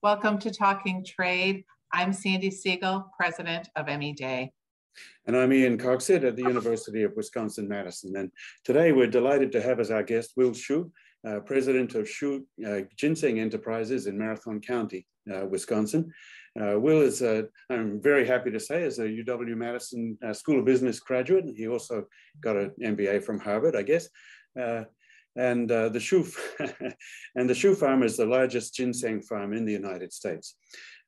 Welcome to Talking Trade. I'm Sandy Siegel, President of M.E. Dey. And I'm Ian Coxhead at the University of Wisconsin-Madison. And today we're delighted to have as our guest Will Hsu, uh, President of Hsu uh, Ginseng Enterprises in Marathon County, uh, Wisconsin. Uh, Will is, uh, I'm very happy to say, is a UW-Madison uh, School of Business graduate. He also got an MBA from Harvard, I guess. And the Hsu and the Hsu farm is the largest ginseng farm in the United States.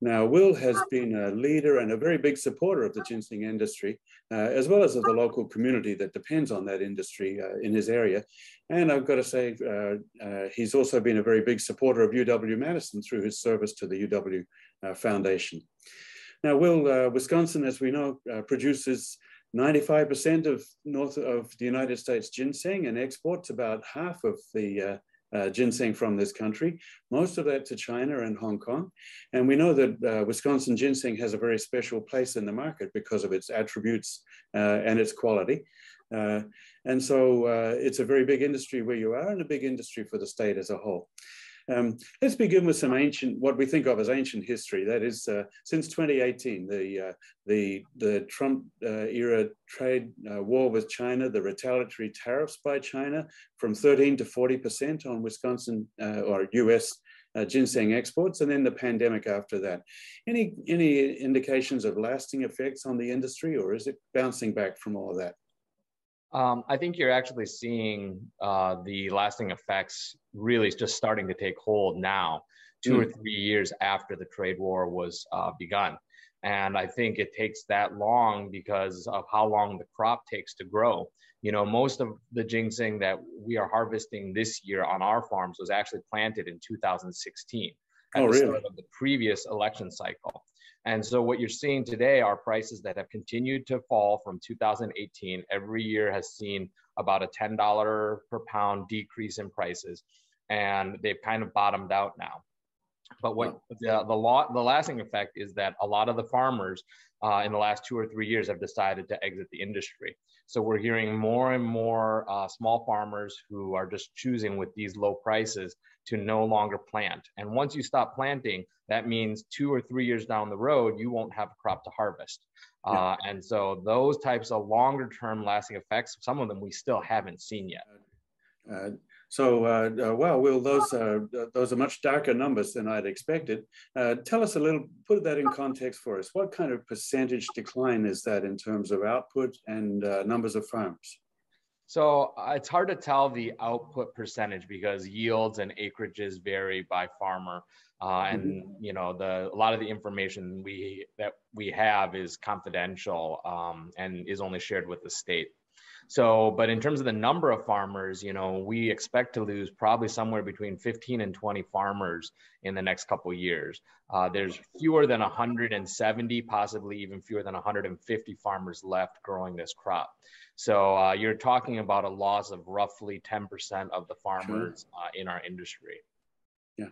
Now, Will has been a leader and a very big supporter of the ginseng industry, uh, as well as of the local community that depends on that industry uh, in his area. And I've got to say, uh, uh he's also been a very big supporter of UW-Madison through his service to the UW uh, Foundation. Now, Will, uh, Wisconsin, as we know, produces 95% of north of the United States ginseng and exports about half of the uh, ginseng from this country, most of that to China and Hong Kong. And we know that uh, Wisconsin ginseng has a very special place in the market because of its attributes uh, and its quality. Uh, and so uh, it's a very big industry where you are and a big industry for the state as a whole. Um, let's begin with some ancient, what we think of as ancient history. That is, uh, since 2018, the uh, the the Trump uh, era trade uh, war with China, the retaliatory tariffs by China from 13 to 40 percent on Wisconsin uh, or U.S. Uh, ginseng exports, and then the pandemic after that. Any any indications of lasting effects on the industry, or is it bouncing back from all of that? Um, I think you're actually seeing uh, the lasting effects really just starting to take hold now, two mm. or three years after the trade war was uh, begun. And I think it takes that long because of how long the crop takes to grow. You know, most of the ginseng that we are harvesting this year on our farms was actually planted in 2016 Oh, at oh, the really? start of the previous election cycle. And so what you're seeing today are prices that have continued to fall from 2018. Every year has seen about a $10 per pound decrease in prices, and they've kind of bottomed out now. But what the the, law, the lasting effect is that a lot of the farmers uh, in the last two or three years have decided to exit the industry. So we're hearing more and more uh, small farmers who are just choosing with these low prices to no longer plant. And once you stop planting, that means two or three years down the road, you won't have a crop to harvest. Yeah. Uh, and so those types of longer term lasting effects, some of them we still haven't seen yet. Uh, so, uh, uh, well, Will, those are, those are much darker numbers than I'd expected. Uh, tell us a little, put that in context for us. What kind of percentage decline is that in terms of output and uh, numbers of farms? So uh, it's hard to tell the output percentage because yields and acreages vary by farmer. Uh, and mm-hmm. you know the a lot of the information we that we have is confidential um, and is only shared with the state so, but in terms of the number of farmers, you know, we expect to lose probably somewhere between 15 and 20 farmers in the next couple years. Uh, there's fewer than 170, possibly even fewer than 150 farmers left growing this crop. So uh, you're talking about a loss of roughly 10% of the farmers uh, in our industry. Yeah.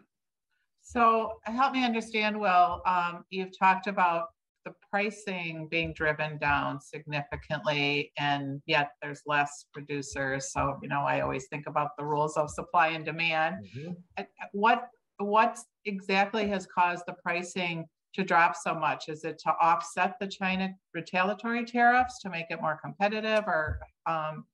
So help me understand, Will, um, you've talked about the pricing being driven down significantly and yet there's less producers. So you know i always think about the rules of supply and demand. Mm-hmm. what what exactly has caused the pricing to drop so much? Is it to offset the china retaliatory tariffs to make it more competitive or um,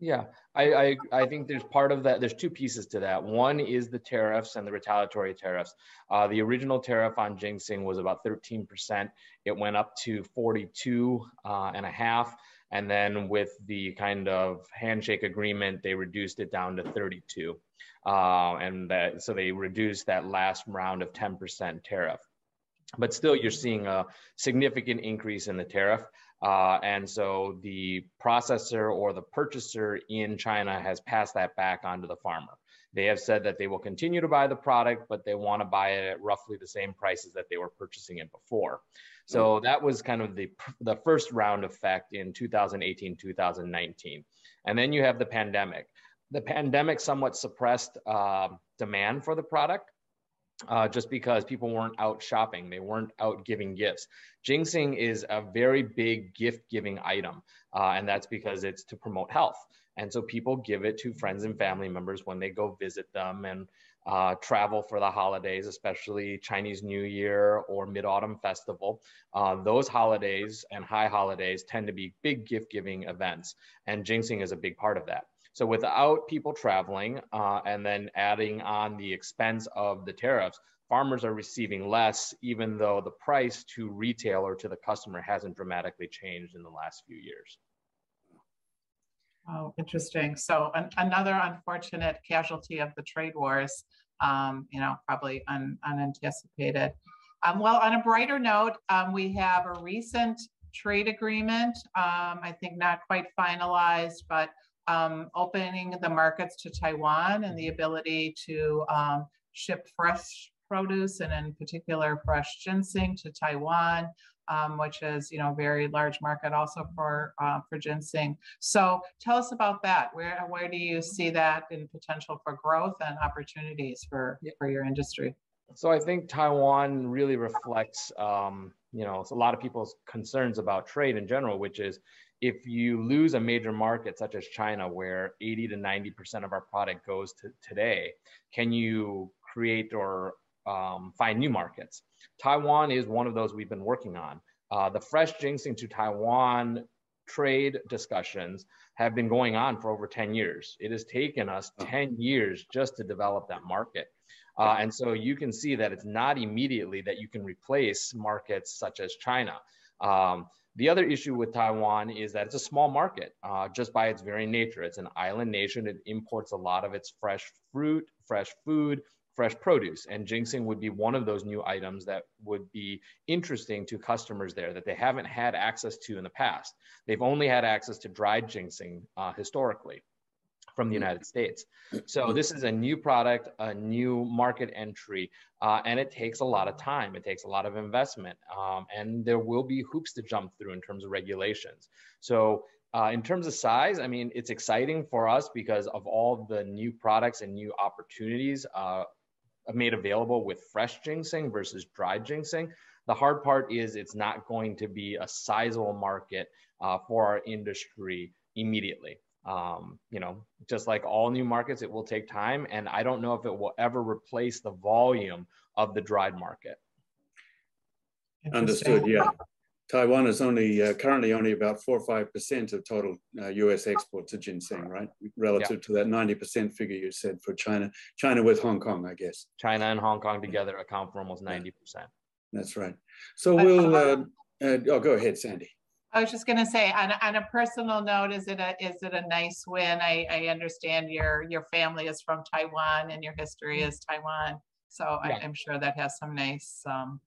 yeah, I, I, I think there's part of that. There's two pieces to that. One is the tariffs and the retaliatory tariffs. Uh, the original tariff on ginseng was about 13%. It went up to 42 uh, and a half. And then with the kind of handshake agreement, they reduced it down to 32. Uh, and that, so they reduced that last round of 10% tariff. But still, you're seeing a significant increase in the tariff. Uh, and so the processor or the purchaser in China has passed that back onto the farmer. They have said that they will continue to buy the product, but they want to buy it at roughly the same prices that they were purchasing it before. So mm-hmm. that was kind of the, the first round effect in 2018, 2019. And then you have the pandemic. The pandemic somewhat suppressed uh, demand for the product uh, just because people weren't out shopping, they weren't out giving gifts. Ginseng is a very big gift giving item, uh, and that's because it's to promote health. And so people give it to friends and family members when they go visit them. And uh, travel for the holidays, especially Chinese New Year or Mid Autumn Festival. Uh, those holidays and high holidays tend to be big gift giving events, and ginseng is a big part of that. So without people traveling uh, and then adding on the expense of the tariffs, farmers are receiving less, even though the price to retail or to the customer hasn't dramatically changed in the last few years. Oh, interesting. So an, another unfortunate casualty of the trade wars, um, you know, probably un, unanticipated. Um, well, on a brighter note, um, we have a recent trade agreement, um, I think not quite finalized, but um, opening the markets to Taiwan and the ability to um, ship fresh produce and in particular fresh ginseng to Taiwan um, which is you know a very large market also for uh, for ginseng. So tell us about that. Where where do you see that in potential for growth and opportunities for for your industry? So I think Taiwan really reflects um, you know a lot of people's concerns about trade in general, which is if you lose a major market such as China, where 80 to 90 percent of our product goes to today, can you create or um, find new markets. Taiwan is one of those we've been working on. Uh, the fresh ginseng to Taiwan trade discussions have been going on for over 10 years. It has taken us 10 years just to develop that market. Uh, and so you can see that it's not immediately that you can replace markets such as China. Um, the other issue with Taiwan is that it's a small market uh, just by its very nature. It's an island nation. It imports a lot of its fresh fruit, fresh food, fresh produce. And ginseng would be one of those new items that would be interesting to customers there that they haven't had access to in the past. They've only had access to dried ginseng uh, historically from the. United States. So this is a new product, a new market entry, uh, and it takes a lot of time. It takes a lot of investment, um, and there will be hoops to jump through in terms of regulations. So uh, in terms of size, I mean, it's exciting for us because of all the new products and new opportunities. Uh, made available with fresh ginseng versus dried ginseng. The hard part is it's not going to be a sizable market uh, for our industry immediately. Um, you know, just like all new markets, it will take time, and I don't know if it will ever replace the volume of the dried market. Understood. Yeah. Taiwan is only uh, currently only about four or five percent of total uh, U.S. exports of ginseng, right? Relative yeah. to that ninety percent figure you said for China. China with Hong Kong, I guess. China and Hong Kong together account for almost ninety percent. That's right. So we'll. Uh, uh, oh, go ahead, Sandy. I was just going to say, on, on a personal note, is it a is it a nice win? I, I understand your your family is from Taiwan and your history is Taiwan, so yeah. I, am sure that has some nice um,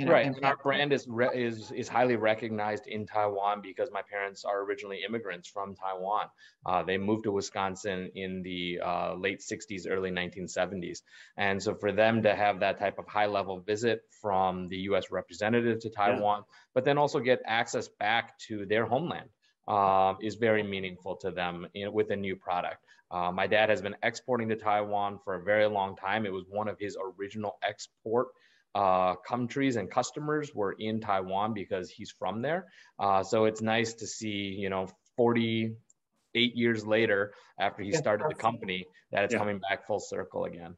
you know, right. And our brand is is is highly recognized in Taiwan because my parents are originally immigrants from Taiwan. Uh, they moved to Wisconsin in the uh, late 60s, early 1970s, and so for them to have that type of high level visit from the U.S. representative to Taiwan, yeah. but then also get access back to their homeland. Uh, is very meaningful to them in, with a new product. Uh, my dad has been exporting to Taiwan for a very long time. It was one of his original export uh, countries and customers were in Taiwan because he's from there. Uh, so it's nice to see, you know, 48 years later after he started the company that it's yeah. coming back full circle again.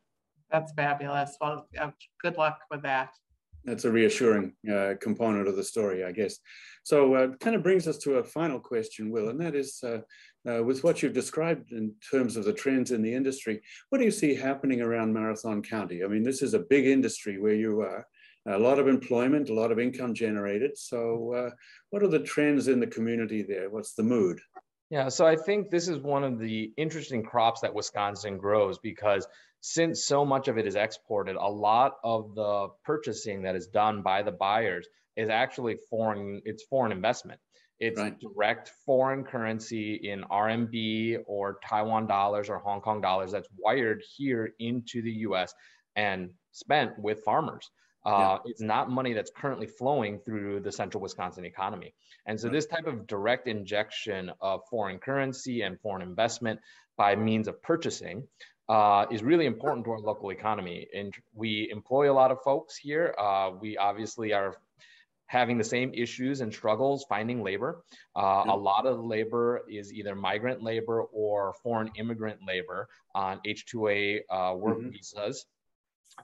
That's fabulous. Well, uh, good luck with that. That's a reassuring uh, component of the story, I guess. So uh, kind of brings us to a final question, Will, and that is uh, with what you've described in terms of the trends in the industry, what do you see happening around Marathon County? I mean, this is a big industry where you are, a lot of employment, a lot of income generated. So, uh, what are the trends in the community there? What's the mood? Yeah, so I think this is one of the interesting crops that Wisconsin grows because since so much of it is exported, a lot of the purchasing that is done by the buyers is actually foreign, it's foreign investment. It's right. direct foreign currency in RMB or Taiwan dollars or Hong Kong dollars that's wired here into the US and spent with farmers. Uh, yeah. It's not money that's currently flowing through the central Wisconsin economy. And so, this type of direct injection of foreign currency and foreign investment by means of purchasing uh, is really important to our local economy. And we employ a lot of folks here. Uh, we obviously are having the same issues and struggles finding labor. Uh, A lot of the labor is either migrant labor or foreign immigrant labor on H-2A uh, work mm-hmm. visas.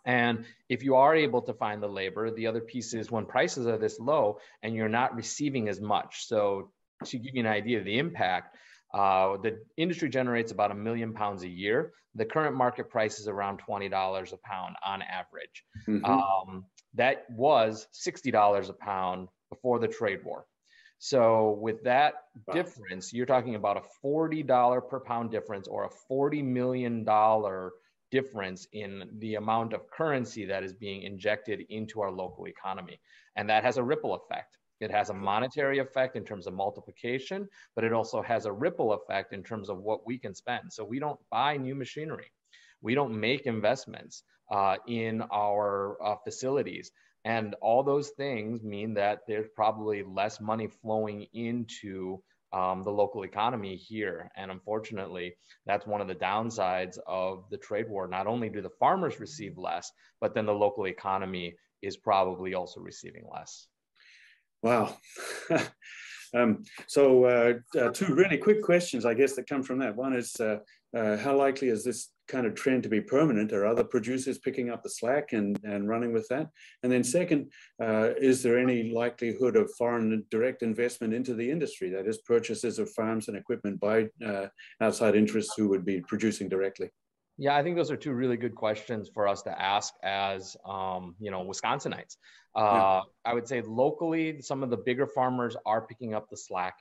And if you are able to find the labor, the other piece is when prices are this low and you're not receiving as much. So to give you an idea of the impact, uh, the industry generates about a million pounds a year. The current market price is around $20 a pound on average. Mm-hmm. Um, that was $60 a pound before the trade war. So with that wow. difference, you're talking about a $40 per pound difference or a $40 million difference in the amount of currency that is being injected into our local economy. And that has a ripple effect. It has a monetary effect in terms of multiplication, but it also has a ripple effect in terms of what we can spend. So we don't buy new machinery. We don't make investments uh, in our uh, facilities. And all those things mean that there's probably less money flowing into um, the local economy here. And unfortunately, that's one of the downsides of the trade war. Not only do the farmers receive less, but then the local economy is probably also receiving less. Wow. um, so uh, uh, two really quick questions, I guess, that come from that. One is, uh, uh, how likely is this kind of trend to be permanent? Are other producers picking up the slack and, and running with that? And then second, uh, is there any likelihood of foreign direct investment into the industry? That is purchases of farms and equipment by uh, outside interests who would be producing directly? Yeah, I think those are two really good questions for us to ask as um, you know Wisconsinites. Uh, yeah. I would say locally, some of the bigger farmers are picking up the slack.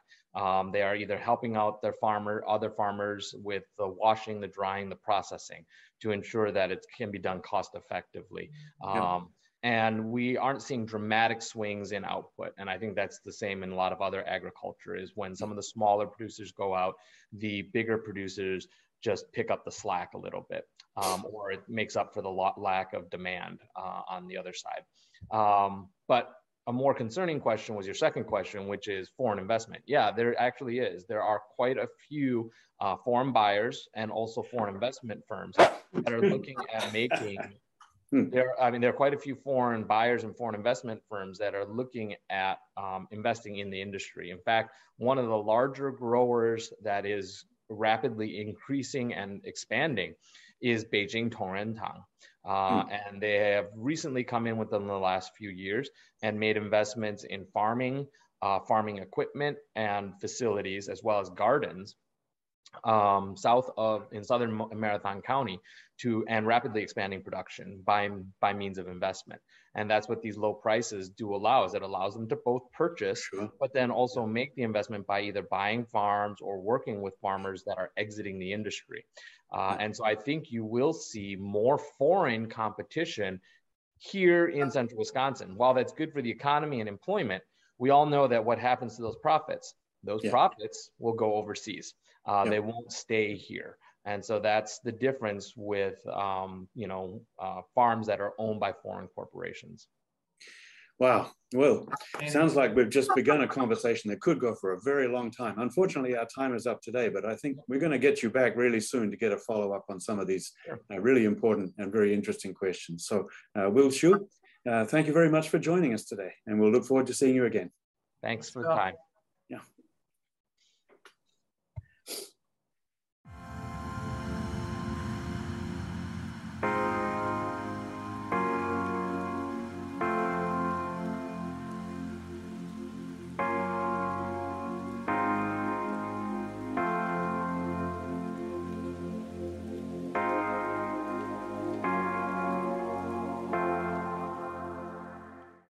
Um, they are either helping out their farmer, other farmers with the washing, the drying, the processing to ensure that it can be done cost effectively. Um, And we aren't seeing dramatic swings in output. And I think that's the same in a lot of other agriculture is when some of the smaller producers go out, the bigger producers just pick up the slack a little bit, um, or it makes up for the lack of demand uh, on the other side. Um, but a more concerning question was your second question, which is foreign investment. Yeah, there actually is. There are quite a few uh, foreign buyers and also foreign investment firms that are looking at making. Hmm. There, I mean, there are quite a few foreign buyers and foreign investment firms that are looking at um, investing in the industry. In fact, one of the larger growers that is rapidly increasing and expanding is Beijing Tongren Uh, mm. And they have recently come in within the last few years and made investments in farming, uh, farming equipment, and facilities, as well as gardens um, south of in southern Marathon County to and rapidly expanding production by by means of investment. And that's what these low prices do allow is it allows them to both purchase, sure. but then also make the investment by either buying farms or working with farmers that are exiting the industry. Uh, and so I think you will see more foreign competition here in central Wisconsin. While that's good for the economy and employment, we all know that what happens to those profits, those yeah. profits will go overseas. Uh, They won't stay here. And so that's the difference with, um, you know, uh, farms that are owned by foreign corporations. Wow. Well, sounds like we've just begun a conversation that could go for a very long time. Unfortunately, our time is up today, but I think we're going to get you back really soon to get a follow up on some of these uh, really important and very interesting questions. So, uh, Will Hsu, uh, thank you very much for joining us today, and we'll look forward to seeing you again. Thanks for the time.